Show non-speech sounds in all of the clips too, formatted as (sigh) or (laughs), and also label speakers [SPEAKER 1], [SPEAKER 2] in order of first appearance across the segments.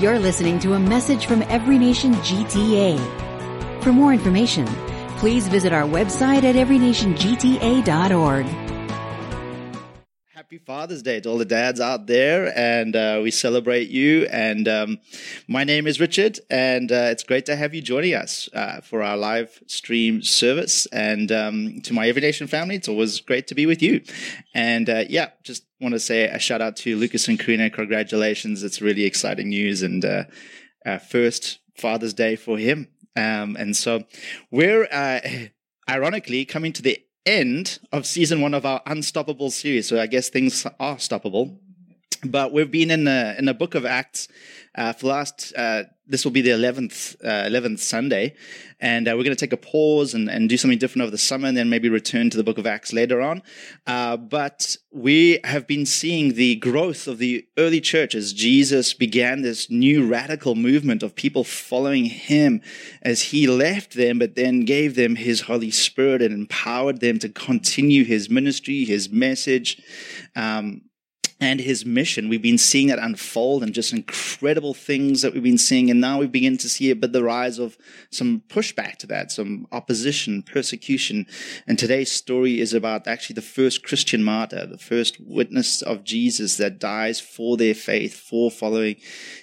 [SPEAKER 1] You're listening to a message from Every Nation GTA. For more information, please visit our website at everynationgta.org.
[SPEAKER 2] Happy Father's Day to all the dads out there, and uh, we celebrate you. And um, my name is Richard, and uh, it's great to have you joining us uh, for our live stream service. And um, to my Every Nation family, it's always great to be with you. And uh, yeah, just want to say a shout out to Lucas and Karina. Congratulations! It's really exciting news, and uh, first Father's Day for him. Um, and so we're uh, (laughs) ironically coming to the end of season one of our Unstoppable series. So I guess things are stoppable. But we've been in the in the book of Acts uh, for the last. Uh, this will be the eleventh uh, eleventh Sunday, and uh, we're going to take a pause and, and do something different over the summer, and then maybe return to the book of Acts later on. Uh, but we have been seeing the growth of the early church as Jesus began this new radical movement of people following him as he left them, but then gave them his Holy Spirit and empowered them to continue his ministry, his message. Um, and his mission. We've been seeing that unfold and just incredible things that we've been seeing. And now we begin to see a bit the rise of some pushback to that, some opposition, persecution. And today's story is about actually the first Christian martyr, the first witness of Jesus that dies for their faith, for following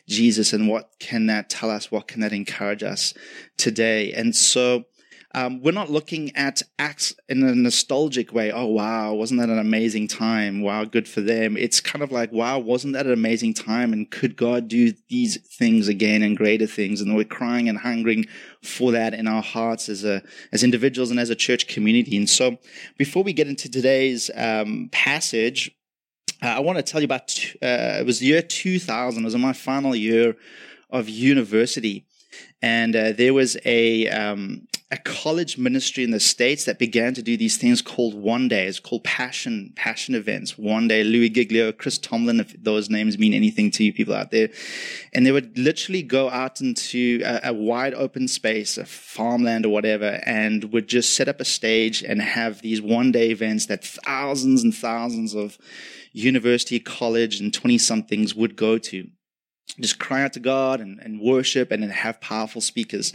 [SPEAKER 2] Jesus. And what can that tell us? What can that encourage us today? And so, um, we're not looking at acts in a nostalgic way. Oh, wow, wasn't that an amazing time? Wow, good for them. It's kind of like, wow, wasn't that an amazing time? And could God do these things again and greater things? And we're crying and hungering for that in our hearts as a, as individuals and as a church community. And so before we get into today's um, passage, uh, I want to tell you about, uh, it was the year 2000. It was my final year of university. And uh, there was a, um, a college ministry in the states that began to do these things called one day. It's called passion passion events. One day, Louis Giglio, Chris Tomlin, if those names mean anything to you people out there, and they would literally go out into a, a wide open space, a farmland or whatever, and would just set up a stage and have these one day events that thousands and thousands of university, college, and twenty somethings would go to just cry out to God and, and worship and then have powerful speakers.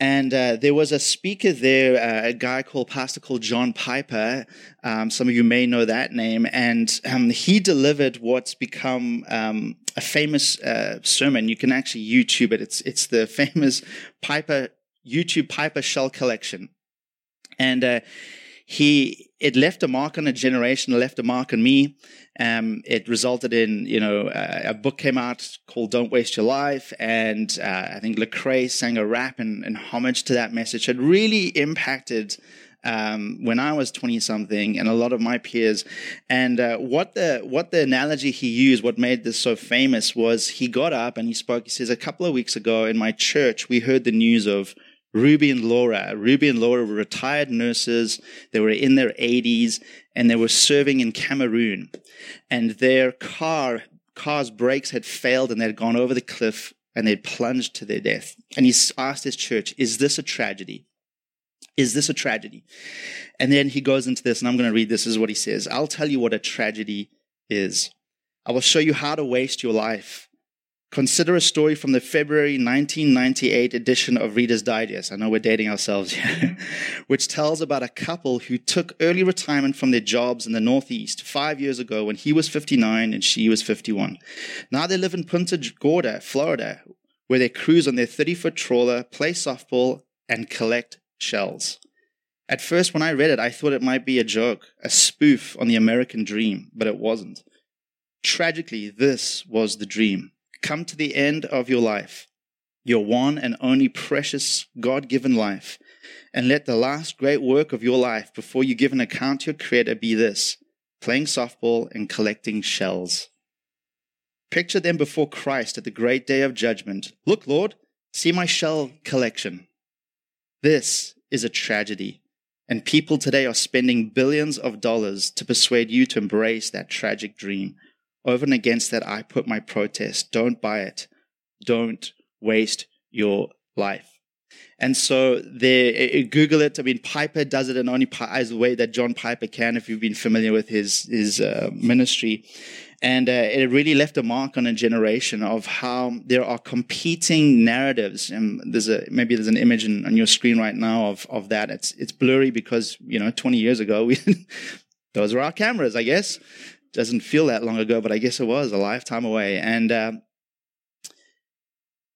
[SPEAKER 2] And uh, there was a speaker there, uh, a guy called Pastor called John Piper. Um, some of you may know that name. And um, he delivered what's become um, a famous uh, sermon. You can actually YouTube it. It's it's the famous Piper YouTube Piper Shell Collection. And uh, he it left a mark on a generation, left a mark on me. Um, it resulted in, you know, uh, a book came out called "Don't Waste Your Life," and uh, I think Lecrae sang a rap in, in, homage to that message. It really impacted um, when I was twenty something, and a lot of my peers. And uh, what the what the analogy he used, what made this so famous, was he got up and he spoke. He says, "A couple of weeks ago in my church, we heard the news of." Ruby and Laura. Ruby and Laura were retired nurses. They were in their 80s and they were serving in Cameroon. And their car, car's brakes had failed and they had gone over the cliff and they'd plunged to their death. And he asked his church, Is this a tragedy? Is this a tragedy? And then he goes into this, and I'm going to read this. this is what he says I'll tell you what a tragedy is. I will show you how to waste your life. Consider a story from the February 1998 edition of Reader's Digest. I know we're dating ourselves here, mm-hmm. (laughs) which tells about a couple who took early retirement from their jobs in the Northeast five years ago when he was 59 and she was 51. Now they live in Punta Gorda, Florida, where they cruise on their 30 foot trawler, play softball, and collect shells. At first, when I read it, I thought it might be a joke, a spoof on the American dream, but it wasn't. Tragically, this was the dream come to the end of your life, your one and only precious God given life, and let the last great work of your life before you give an account to your Creator be this playing softball and collecting shells. Picture them before Christ at the great day of judgment. Look, Lord, see my shell collection. This is a tragedy, and people today are spending billions of dollars to persuade you to embrace that tragic dream. Over and against that, I put my protest. Don't buy it. Don't waste your life. And so they Google it. I mean, Piper does it in only the way that John Piper can, if you've been familiar with his his uh, ministry. And uh, it really left a mark on a generation of how there are competing narratives. And there's a maybe there's an image in, on your screen right now of of that. It's it's blurry because you know 20 years ago we (laughs) those were our cameras, I guess. Doesn't feel that long ago, but I guess it was a lifetime away. And uh,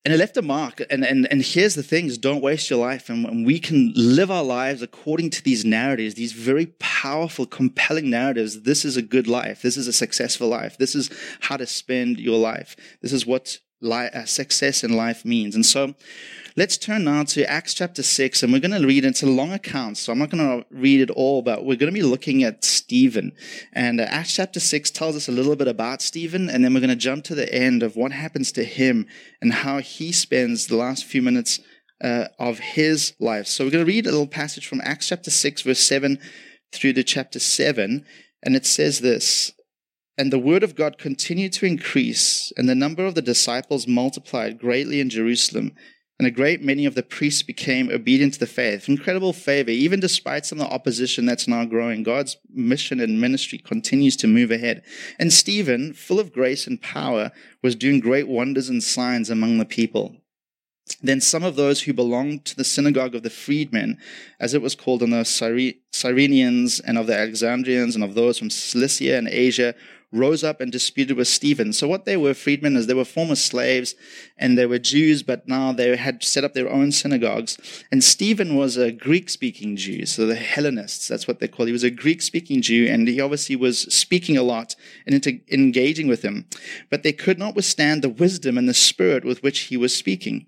[SPEAKER 2] and it left a mark. And, and, and here's the thing is don't waste your life. And, and we can live our lives according to these narratives, these very powerful, compelling narratives. This is a good life. This is a successful life. This is how to spend your life. This is what li- uh, success in life means. And so Let's turn now to Acts chapter 6, and we're going to read it's a long account, so I'm not going to read it all, but we're going to be looking at Stephen. And uh, Acts chapter 6 tells us a little bit about Stephen, and then we're going to jump to the end of what happens to him and how he spends the last few minutes uh, of his life. So we're going to read a little passage from Acts chapter 6, verse 7 through to chapter 7, and it says this. And the word of God continued to increase, and the number of the disciples multiplied greatly in Jerusalem and a great many of the priests became obedient to the faith. Incredible favor, even despite some of the opposition that's now growing. God's mission and ministry continues to move ahead. And Stephen, full of grace and power, was doing great wonders and signs among the people. Then some of those who belonged to the synagogue of the freedmen, as it was called on the Cyrenians and of the Alexandrians and of those from Cilicia and Asia, rose up and disputed with Stephen. So what they were, freedmen, is they were former slaves and they were Jews, but now they had set up their own synagogues. And Stephen was a Greek-speaking Jew, so the Hellenists, that's what they call. He was a Greek-speaking Jew, and he obviously was speaking a lot and into, engaging with them. But they could not withstand the wisdom and the spirit with which he was speaking.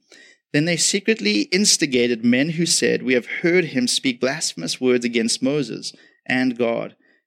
[SPEAKER 2] Then they secretly instigated men who said, We have heard him speak blasphemous words against Moses and God.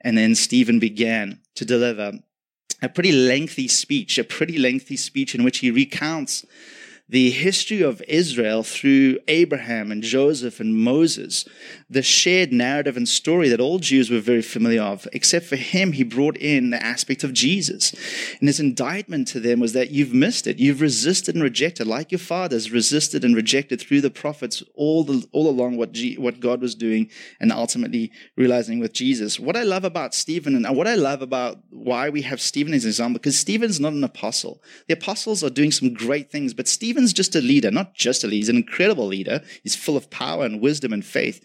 [SPEAKER 2] And then Stephen began to deliver a pretty lengthy speech, a pretty lengthy speech in which he recounts the history of Israel through Abraham and Joseph and Moses, the shared narrative and story that all Jews were very familiar of, except for him, he brought in the aspect of Jesus. And his indictment to them was that you've missed it. You've resisted and rejected, like your fathers resisted and rejected through the prophets all, the, all along what, G, what God was doing and ultimately realizing with Jesus. What I love about Stephen and what I love about why we have Stephen as an example, because Stephen's not an apostle. The apostles are doing some great things, but Stephen Stephen's just a leader, not just a leader. He's an incredible leader. He's full of power and wisdom and faith.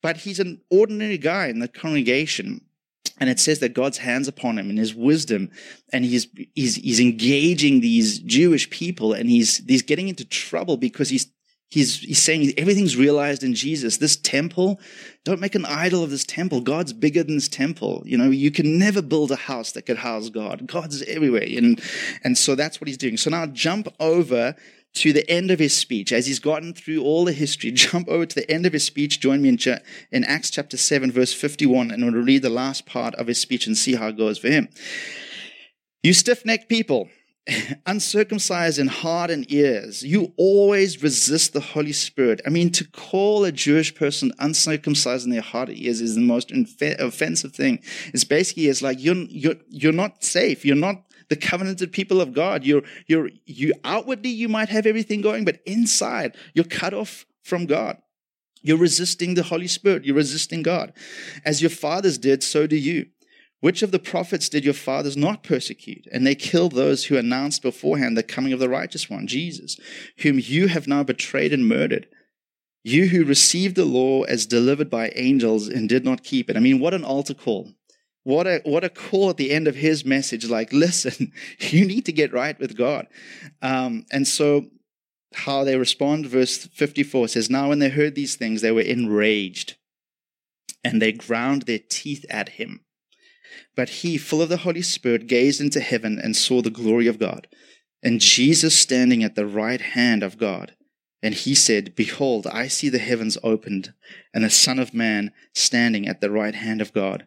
[SPEAKER 2] But he's an ordinary guy in the congregation. And it says that God's hands upon him and his wisdom, and he's, he's, he's engaging these Jewish people and he's, he's getting into trouble because he's He's, he's saying everything's realized in Jesus. This temple, don't make an idol of this temple. God's bigger than this temple. You know, you can never build a house that could house God. God's everywhere. And, and so that's what he's doing. So now jump over to the end of his speech, as he's gotten through all the history, (laughs) jump over to the end of his speech. Join me in, in Acts chapter 7, verse 51, and we'll read the last part of his speech and see how it goes for him. You stiff necked people, (laughs) uncircumcised in heart and ears, you always resist the Holy Spirit. I mean, to call a Jewish person uncircumcised in their heart and ears is the most offensive thing. It's basically, it's like you're, you're, you're not safe. You're not the covenanted people of God. You're, you're, you outwardly, you might have everything going, but inside, you're cut off from God. You're resisting the Holy Spirit. You're resisting God. As your fathers did, so do you. Which of the prophets did your fathers not persecute? And they killed those who announced beforehand the coming of the righteous one, Jesus, whom you have now betrayed and murdered. You who received the law as delivered by angels and did not keep it. I mean, what an altar call. What a, what a call at the end of his message. Like, (laughs) listen, you need to get right with God. Um, and so how they respond, verse 54 says, Now when they heard these things, they were enraged and they ground their teeth at him. But he, full of the Holy Spirit, gazed into heaven and saw the glory of God and Jesus standing at the right hand of God. And he said, Behold, I see the heavens opened, and the Son of Man standing at the right hand of God.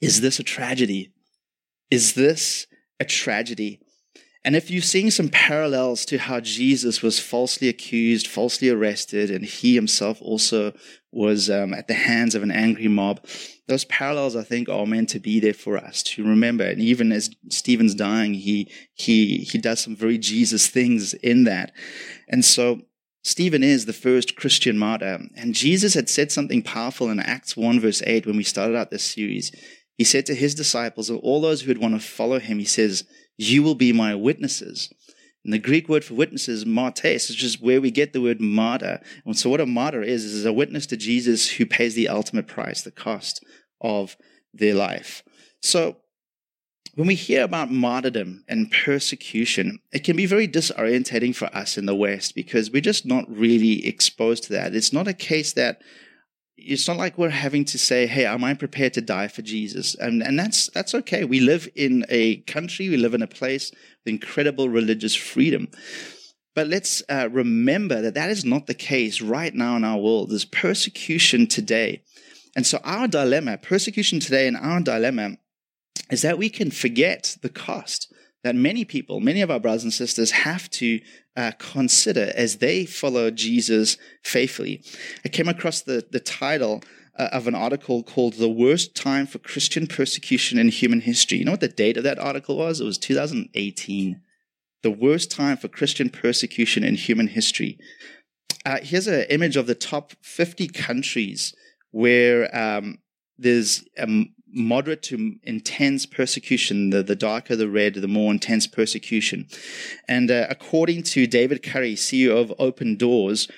[SPEAKER 2] Is this a tragedy? Is this a tragedy? And if you're seeing some parallels to how Jesus was falsely accused, falsely arrested, and he himself also was um, at the hands of an angry mob, those parallels I think are meant to be there for us to remember. And even as Stephen's dying, he he he does some very Jesus things in that. And so Stephen is the first Christian martyr. And Jesus had said something powerful in Acts 1 verse 8 when we started out this series. He said to his disciples, and all those who would want to follow him, he says, You will be my witnesses. And the Greek word for witnesses, martes, is just where we get the word martyr. And so what a martyr is, is a witness to Jesus who pays the ultimate price, the cost of their life. So when we hear about martyrdom and persecution, it can be very disorientating for us in the West because we're just not really exposed to that. It's not a case that it's not like we're having to say, "Hey, am I prepared to die for Jesus?" And and that's that's okay. We live in a country, we live in a place with incredible religious freedom. But let's uh, remember that that is not the case right now in our world. There's persecution today, and so our dilemma, persecution today, and our dilemma is that we can forget the cost that many people, many of our brothers and sisters have to uh, consider as they follow Jesus faithfully. I came across the, the title uh, of an article called The Worst Time for Christian Persecution in Human History. You know what the date of that article was? It was 2018. The worst time for Christian persecution in human history. Uh, here's an image of the top 50 countries where um, there's um, moderate to intense persecution. The, the darker the red, the more intense persecution. And uh, according to David Curry, CEO of Open Doors,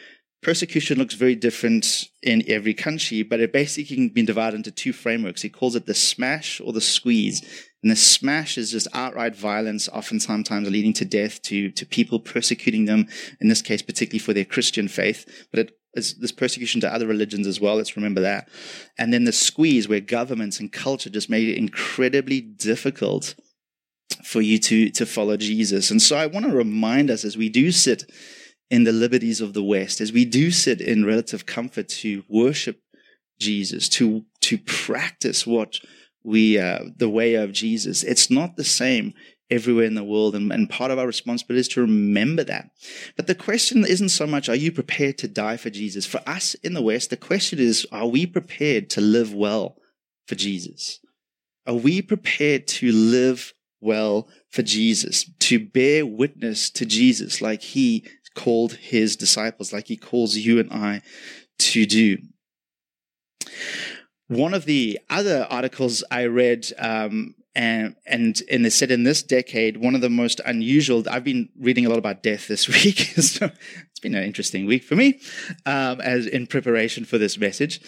[SPEAKER 2] persecution looks very different in every country, but it basically can be divided into two frameworks. He calls it the smash or the squeeze. And the smash is just outright violence, oftentimes leading to death, to, to people persecuting them, in this case, particularly for their Christian faith. But it there's persecution to other religions as well. Let's remember that. And then the squeeze where governments and culture just made it incredibly difficult for you to, to follow Jesus. And so I want to remind us as we do sit in the liberties of the West, as we do sit in relative comfort to worship Jesus, to, to practice what we, uh, the way of Jesus. It's not the same everywhere in the world. And, and part of our responsibility is to remember that. But the question isn't so much, are you prepared to die for Jesus? For us in the West, the question is, are we prepared to live well for Jesus? Are we prepared to live well for Jesus, to bear witness to Jesus like he called his disciples, like he calls you and I to do? One of the other articles I read um, and and and they said in this decade one of the most unusual i've been reading a lot about death this (laughs) week. So it's been an interesting week for me um, as in preparation for this message.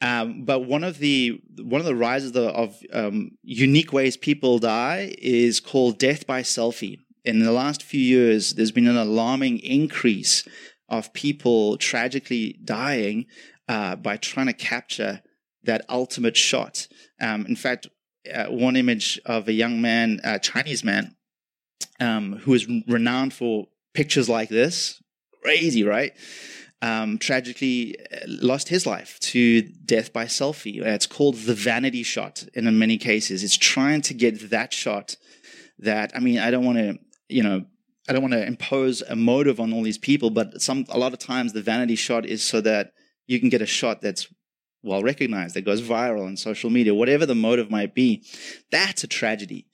[SPEAKER 2] Um, but one of the one of the rises of, of um, unique ways people die is called death by selfie. In the last few years there's been an alarming increase of people tragically dying uh, by trying to capture that ultimate shot. Um, in fact uh, one image of a young man, a Chinese man, um, who is renowned for pictures like this. Crazy, right? Um, tragically uh, lost his life to death by selfie. It's called the vanity shot. And in many cases, it's trying to get that shot. That I mean, I don't want to, you know, I don't want to impose a motive on all these people, but some a lot of times the vanity shot is so that you can get a shot that's well recognized, that goes viral on social media, whatever the motive might be, that's a tragedy.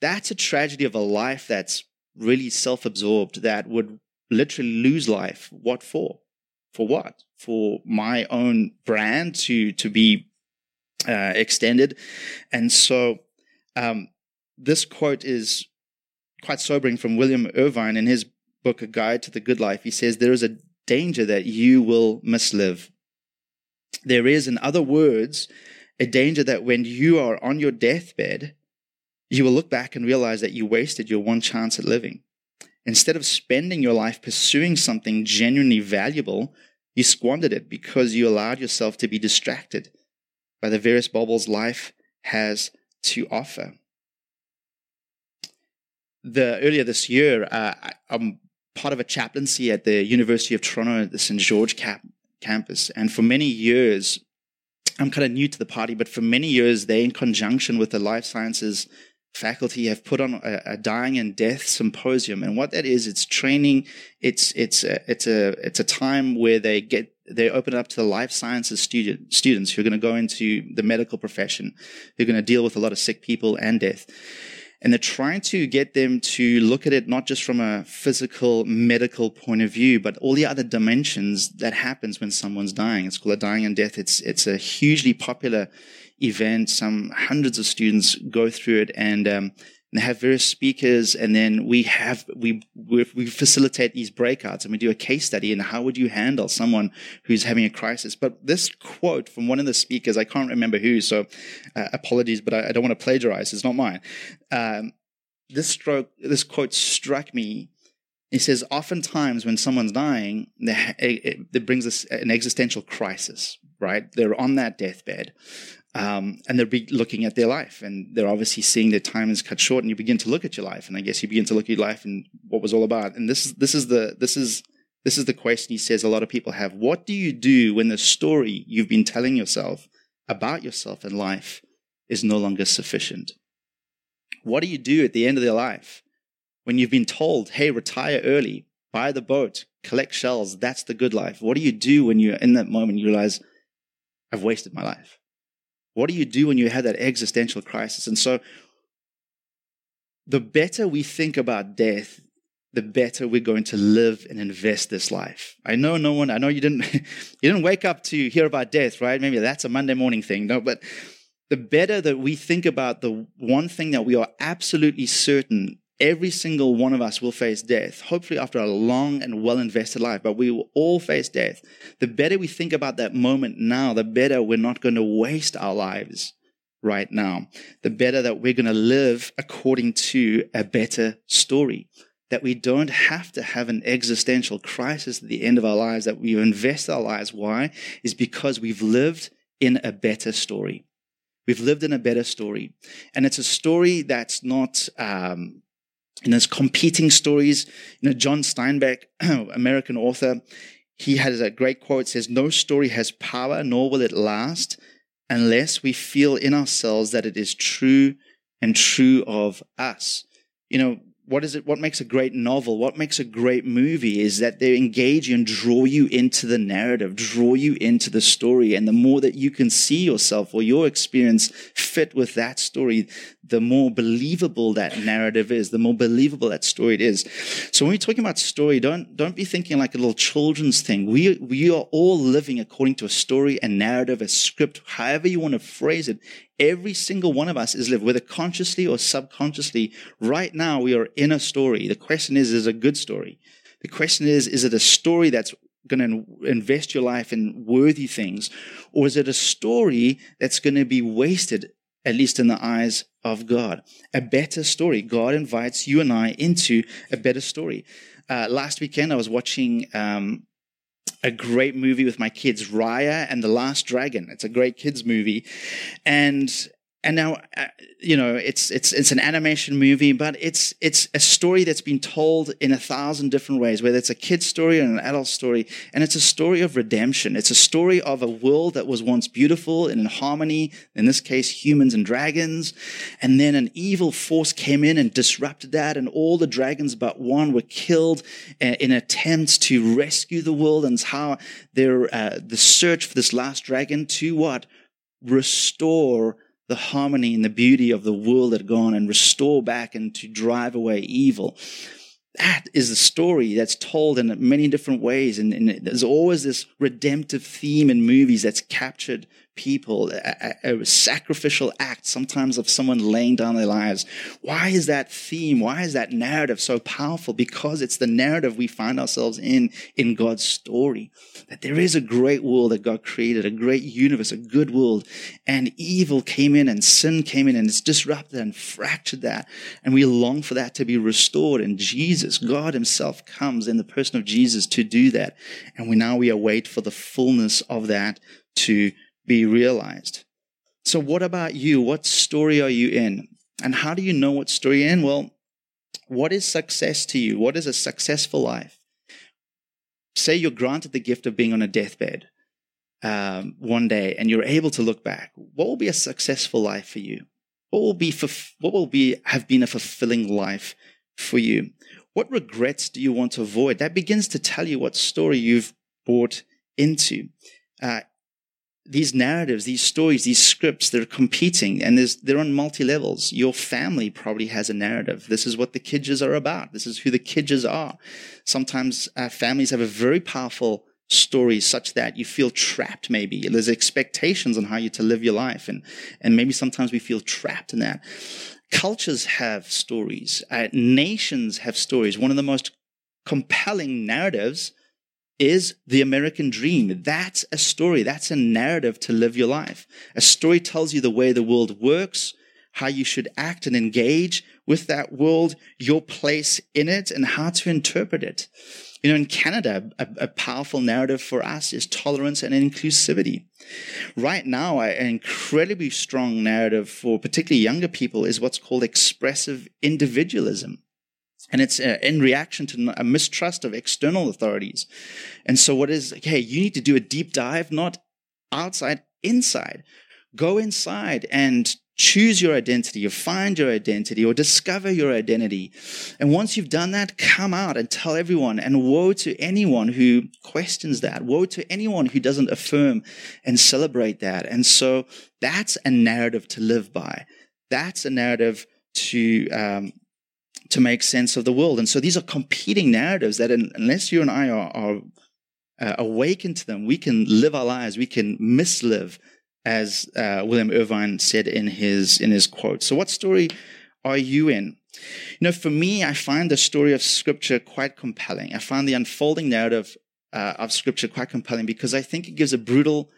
[SPEAKER 2] That's a tragedy of a life that's really self absorbed, that would literally lose life. What for? For what? For my own brand to, to be uh, extended. And so um, this quote is quite sobering from William Irvine in his book, A Guide to the Good Life. He says, There is a danger that you will mislive. There is, in other words, a danger that when you are on your deathbed, you will look back and realize that you wasted your one chance at living. Instead of spending your life pursuing something genuinely valuable, you squandered it because you allowed yourself to be distracted by the various baubles life has to offer. The earlier this year, uh, I'm part of a chaplaincy at the University of Toronto at the St George cap- campus, and for many years, I'm kind of new to the party, but for many years, they, in conjunction with the life sciences faculty have put on a, a, dying and death symposium. And what that is it's training it's it's a, it's a it's a time where they get they open it up to the life sciences student, students who are going to go into the medical profession who are going to deal with a lot of sick people and death and they're trying to get them to look at it not just from a physical medical point of view but all the other dimensions that happens when someone's dying it's called a dying and death it's it's a hugely popular event. Some hundreds of students go through it and, um, and they have various speakers and then we have we, we, we facilitate these breakouts and we do a case study and how would you handle someone who's having a crisis? But this quote from one of the speakers i can't remember who so uh, apologies but I, I, don't want to plagiarize it's not mine. Um, this stroke this quote struck me. He says oftentimes when someone's dying it brings us an existential crisis right? They're on that deathbed um, and they're be looking at their life and they're obviously seeing their time is cut short and you begin to look at your life and I guess you begin to look at your life and what was all about. And this is, this is the, this is, this is the question he says a lot of people have. What do you do when the story you've been telling yourself about yourself and life is no longer sufficient? What do you do at the end of your life when you've been told, hey, retire early, buy the boat, collect shells, that's the good life? What do you do when you're in that moment you realize, I've wasted my life? What do you do when you have that existential crisis? And so, the better we think about death, the better we're going to live and invest this life. I know no one, I know you didn't, (laughs) you didn't wake up to hear about death, right? Maybe that's a Monday morning thing. No, but the better that we think about the one thing that we are absolutely certain every single one of us will face death, hopefully after a long and well invested life, but we will all face death. The better we think about that moment now, the better we're not going to waste our lives right now. The better that we're going to live according to a better story. That we don't have to have an existential crisis at the end of our lives, that we invest our lives. Why? Is because we've lived in a better story. We've lived in a better story. And it's a story that's not um, and there's competing stories. You know, John Steinbeck, (clears throat) American author, he has a great quote says, No story has power, nor will it last unless we feel in ourselves that it is true and true of us. You know, what is it what makes a great novel what makes a great movie is that they engage you and draw you into the narrative draw you into the story. And the more that you can see yourself or your experience fit with that story the more believable that narrative is the more believable that story it is. So when we're talking about story don't don't be thinking like a little children's thing. We we are all living according to a story a narrative a script however you want to phrase it Every single one of us is living, whether consciously or subconsciously. Right now, we are in a story. The question is, is it a good story? The question is, is it a story that's going to invest your life in worthy things? Or is it a story that's going to be wasted, at least in the eyes of God? A better story. God invites you and I into a better story. Uh, last weekend, I was watching um, a great movie with my kids, Raya and the Last Dragon. It's a great kids movie, and and now uh, you know it's it's it's an animation movie but it's it's a story that's been told in a thousand different ways whether it's a kid's story or an adult story. And it's a story of redemption. It's a story of a world that was once beautiful and in harmony in this case humans and dragons. And then an evil force came in and disrupted that and all the dragons but one were killed uh, in attempts to rescue the world. And how they're uh, the search for this last dragon to what? Restore the harmony and the beauty of the world had gone and restore back and to drive away evil. that is the story that's told in many different ways. And, and there's always this redemptive theme in movies that's captured people, a, a, sacrificial act, sometimes of someone laying down their lives. Why is that theme? Why is that narrative so powerful? Because it's the narrative we find ourselves in, in God's story. That there is a great world that God created, a great universe, a good world, and evil came in and sin came in and it's disrupted and fractured that. And we long for that to be restored. And Jesus, God himself comes in the person of Jesus to do that. And we now we await for the fullness of that to be realized. So, what about you? What story are you in? And how do you know what story you're in? Well, what is success to you? What is a successful life? Say you're granted the gift of being on a deathbed um, one day and you're able to look back. What will be a successful life for you? What will be what will be have been a fulfilling life for you? What regrets do you want to avoid? That begins to tell you what story you've bought into. Uh, these narratives, these stories, these scripts, they're competing and they're on multi levels. Your family probably has a narrative. This is what the Kidges are about. This is who the Kidges are. Sometimes uh, families have a very powerful story such that you feel trapped maybe. There's expectations on how you to live your life and, and maybe sometimes we feel trapped in that. Cultures have stories. Uh, nations have stories. One of the most compelling narratives is the American dream. That's a story. That's a narrative to live your life. A story tells you the way the world works, how you should act and engage with that world, your place in it, and how to interpret it. You know, in Canada, a, a powerful narrative for us is tolerance and inclusivity. Right now, an incredibly strong narrative for particularly younger people is what's called expressive individualism. And it's uh, in reaction to a mistrust of external authorities. And so what is, okay, you need to do a deep dive, not outside, inside. Go inside and choose your identity or find your identity or discover your identity. And once you've done that, come out and tell everyone. And woe to anyone who questions that. Woe to anyone who doesn't affirm and celebrate that. And so that's a narrative to live by. That's a narrative to um, to make sense of the world. And so these are competing narratives that, unless you and I are, are uh, awakened to them, we can live our lives, we can mislive, as uh, William Irvine said in his in his quote. So, what story are you in? You know, for me, I find the story of Scripture quite compelling. I find the unfolding narrative uh, of Scripture quite compelling because I think it gives a brutal,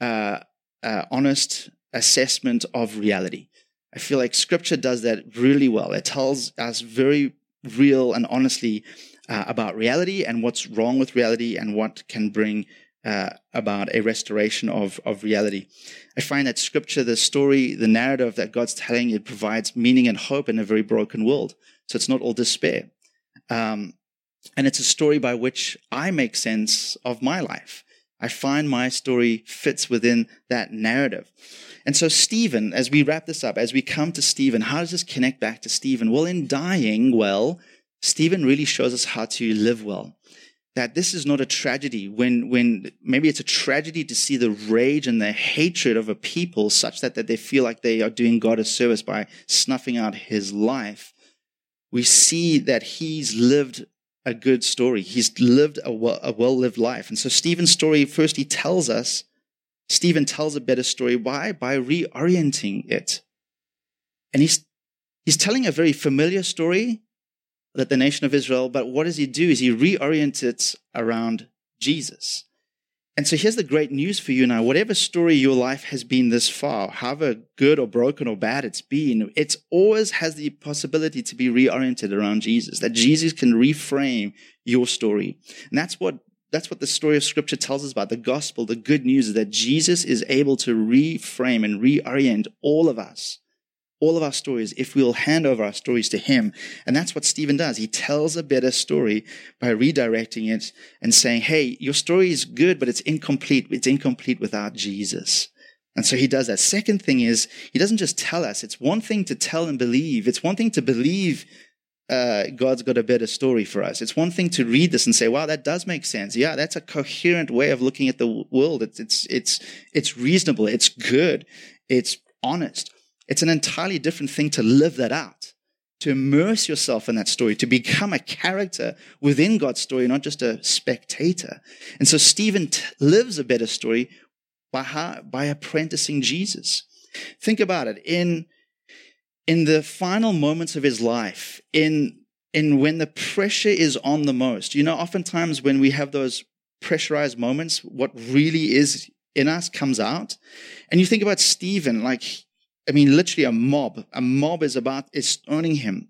[SPEAKER 2] uh, uh, honest assessment of reality. I feel like scripture does that really well. It tells us very real and honestly uh, about reality and what's wrong with reality and what can bring uh, about a restoration of, of reality. I find that scripture, the story, the narrative that God's telling, it provides meaning and hope in a very broken world. So it's not all despair. Um, and it's a story by which I make sense of my life. I find my story fits within that narrative. And so, Stephen, as we wrap this up, as we come to Stephen, how does this connect back to Stephen? Well, in dying well, Stephen really shows us how to live well. That this is not a tragedy when, when maybe it's a tragedy to see the rage and the hatred of a people such that, that they feel like they are doing God a service by snuffing out his life. We see that he's lived a good story. He's lived a well, a well lived life. And so Stephen's story first he tells us Stephen tells a better story. Why? By reorienting it. And he's, he's telling a very familiar story that the nation of Israel, but what does he do? Is he reorients it around Jesus. And so here's the great news for you now. Whatever story your life has been this far, however good or broken or bad it's been, it always has the possibility to be reoriented around Jesus, that Jesus can reframe your story. And that's what that's what the story of scripture tells us about. The gospel, the good news is that Jesus is able to reframe and reorient all of us, all of our stories, if we'll hand over our stories to him. And that's what Stephen does. He tells a better story by redirecting it and saying, Hey, your story is good, but it's incomplete. It's incomplete without Jesus. And so he does that. Second thing is, he doesn't just tell us. It's one thing to tell and believe. It's one thing to believe uh, God's got a better story for us. It's one thing to read this and say, "Wow, that does make sense." Yeah, that's a coherent way of looking at the world. It's it's it's it's reasonable. It's good. It's honest. It's an entirely different thing to live that out, to immerse yourself in that story, to become a character within God's story, not just a spectator. And so Stephen t- lives a better story by, by apprenticing Jesus. Think about it. In, in the final moments of his life, in, in when the pressure is on the most, you know, oftentimes when we have those pressurized moments, what really is in us comes out. And you think about Stephen, like I mean, literally a mob. A mob is about, is stoning him.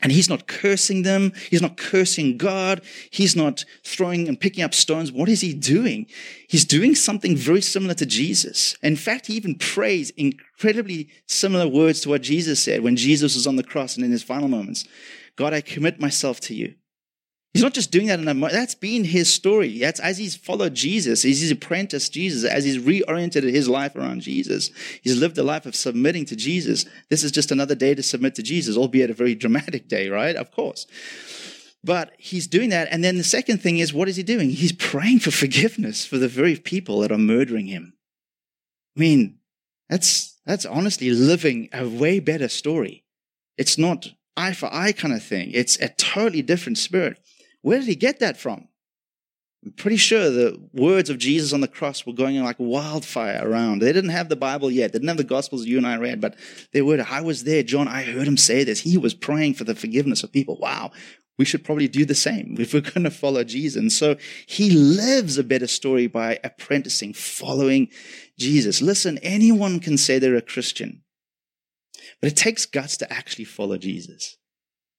[SPEAKER 2] And he's not cursing them. He's not cursing God. He's not throwing and picking up stones. What is he doing? He's doing something very similar to Jesus. In fact, he even prays incredibly similar words to what Jesus said when Jesus was on the cross and in his final moments. God, I commit myself to you. He's not just doing that in a moment. that's been his story. That's as he's followed Jesus, as he's apprenticed Jesus, as he's reoriented his life around Jesus. He's lived a life of submitting to Jesus. This is just another day to submit to Jesus, albeit a very dramatic day, right? Of course. But he's doing that. And then the second thing is, what is he doing? He's praying for forgiveness for the very people that are murdering him. I mean, that's, that's honestly living a way better story. It's not eye for eye kind of thing. It's a totally different spirit. Where did he get that from? I'm pretty sure the words of Jesus on the cross were going like wildfire around. They didn't have the Bible yet. They didn't have the Gospels you and I read, but they were. I was there, John. I heard him say this. He was praying for the forgiveness of people. Wow. We should probably do the same if we're going to follow Jesus. And so he lives a better story by apprenticing, following Jesus. Listen, anyone can say they're a Christian, but it takes guts to actually follow Jesus.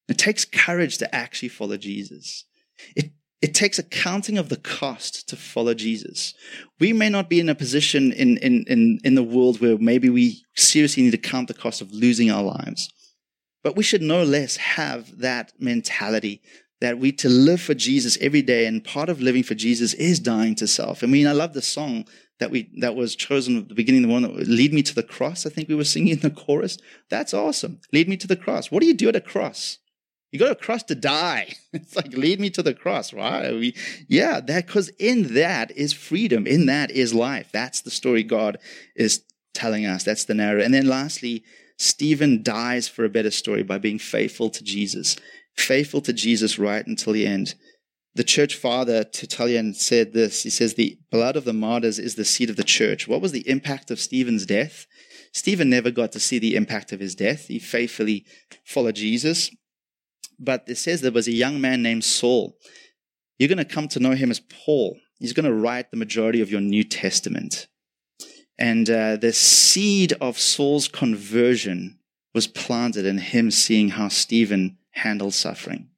[SPEAKER 2] It takes courage to actually follow Jesus. It, it takes accounting of the cost to follow Jesus. We may not be in a position in, in, in, in the world where maybe we seriously need to count the cost of losing our lives. But we should no less have that mentality that we to live for Jesus every day. And part of living for Jesus is dying to self. I mean, I love the song that we that was chosen at the beginning, the one that lead me to the cross. I think we were singing in the chorus. That's awesome. Lead me to the cross. What do you do at a cross? You go to a cross to die. (laughs) It's like lead me to the cross, right? Yeah, that because in that is freedom. In that is life. That's the story God is telling us. That's the narrative. And then lastly, Stephen dies for a better story by being faithful to Jesus, faithful to Jesus right until the end. The church father Tertullian said this. He says, The blood of the martyrs is the seed of the church. What was the impact of Stephen's death? Stephen never got to see the impact of his death. He faithfully followed Jesus but it says there was a young man named Saul. You're going to come to know him as Paul. He's going to write the majority of your New Testament. And uh, the seed of Saul's conversion was planted in him seeing how Stephen handled suffering.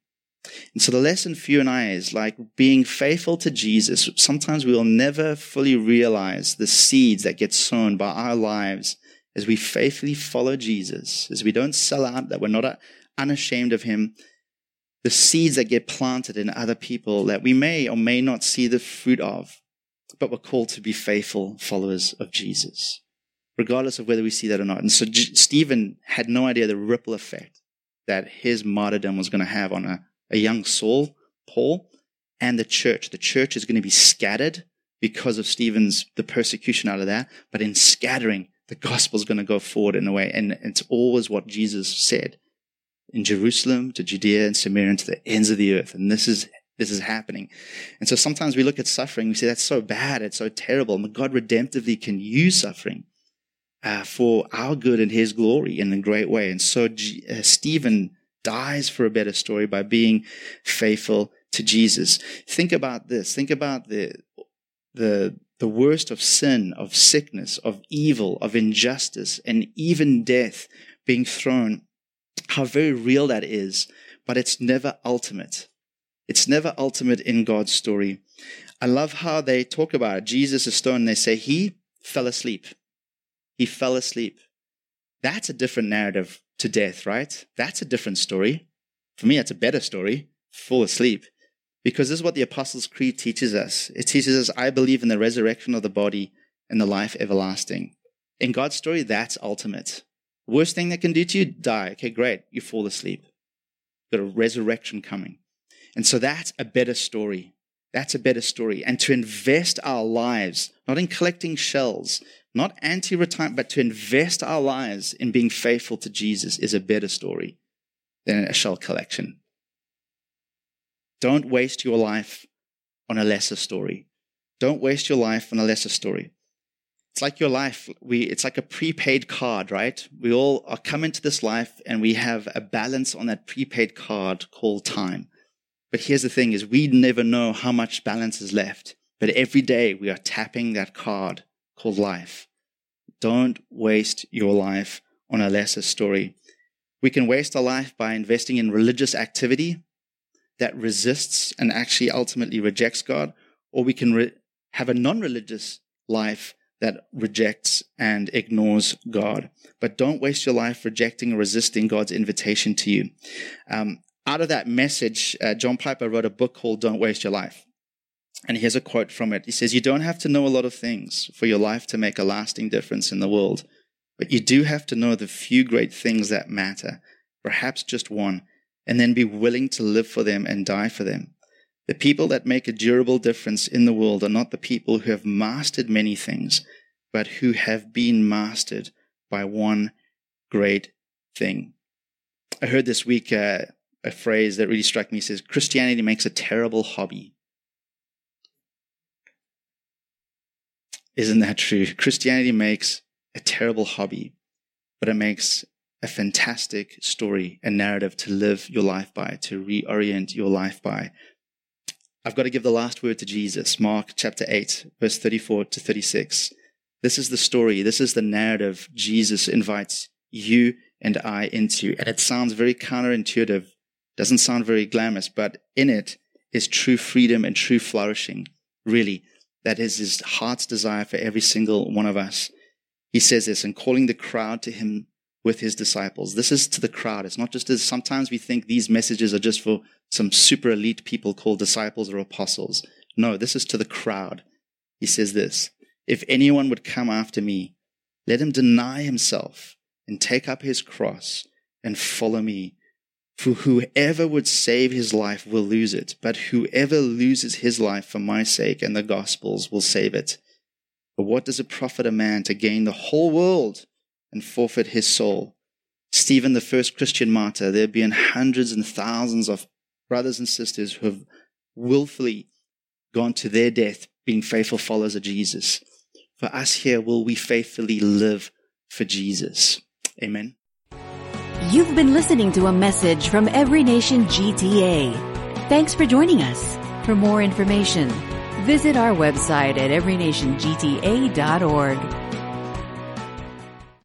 [SPEAKER 2] And so the lesson for you and I is like being faithful to Jesus. Sometimes we will never fully realize the seeds that get sown by our lives as we faithfully follow Jesus, as we don't sell out, that we're not unashamed of him, the seeds that get planted in other people that we may or may not see the fruit of, but we're called to be faithful followers of Jesus, regardless of whether we see that or not. And so J- Stephen had no idea the ripple effect that his martyrdom was going to have on a, a young Saul, Paul, and the church. The church is going to be scattered because of Stephen's, the persecution out of that. But in scattering, the gospel is going to go forward in a way. And it's always what Jesus said in Jerusalem to Judea and Samaria and to the ends of the earth. And this is this is happening. And so sometimes we look at suffering, we say that's so bad, it's so terrible. But God redemptively can use suffering uh, for our good and His glory in a great way. And so G- uh, Stephen dies for a better story by being faithful to Jesus. Think about this. Think about the the the worst of sin, of sickness, of evil, of injustice, and even death being thrown how very real that is, but it's never ultimate. It's never ultimate in God's story. I love how they talk about it. Jesus is they say he fell asleep. He fell asleep. That's a different narrative to death, right? That's a different story. For me, it's a better story. Fall asleep. Because this is what the Apostles' Creed teaches us. It teaches us, I believe in the resurrection of the body and the life everlasting. In God's story, that's ultimate. Worst thing that can do to you, die. Okay, great. You fall asleep. Got a resurrection coming. And so that's a better story. That's a better story. And to invest our lives, not in collecting shells, not anti retirement, but to invest our lives in being faithful to Jesus is a better story. than a shell collection. Don't waste your life on a lesser story. Don't waste your life on a lesser story. It's like your life. We, it's like a prepaid card, right? We all are come into this life and we have a balance on that prepaid card called time. But here's the thing is we never know how much balance is left. But every day we are tapping that card called life. Don't waste your life on a lesser story. We can waste our life by investing in religious activity that resists and actually ultimately rejects God, or we can re- have a non religious life that rejects and ignores God. But don't waste your life rejecting or resisting God's invitation to you. Um, out of that message, uh, John Piper wrote a book called Don't Waste Your Life. And here's a quote from it. He says, You don't have to know a lot of things for your life to make a lasting difference in the world, but you do have to know the few great things that matter, perhaps just one, and then be willing to live for them and die for them. The people that make a durable difference in the world are not the people who have mastered many things, but who have been mastered by one great thing. I heard this week uh, a phrase that really struck me. It says, Christianity makes a terrible hobby. Isn't that true? Christianity makes a terrible hobby, but it makes a fantastic story and narrative to live your life by, to reorient your life by. I've got to give the last word to Jesus, Mark chapter 8, verse 34 to 36. This is the story, this is the narrative Jesus invites you and I into. And it sounds very counterintuitive, doesn't sound very glamorous, but in it is true freedom and true flourishing, really. That is his heart's desire for every single one of us. He says this and calling the crowd to him with his disciples. This is to the crowd. It's not just as sometimes we think these messages are just for some super elite people called disciples or apostles. No, this is to the crowd. He says this If anyone would come after me, let him deny himself and take up his cross and follow me. For whoever would save his life will lose it, but whoever loses his life for my sake and the gospel's will save it. But what does it profit a man to gain the whole world and forfeit his soul? Stephen, the first Christian martyr, there have been hundreds and thousands of brothers and sisters who have willfully gone to their death being faithful followers of Jesus. For us here, will we faithfully live for Jesus? Amen.
[SPEAKER 1] You've been listening to a message from Every Nation GTA. Thanks for joining us. For more information, visit our website at everynationgta.org.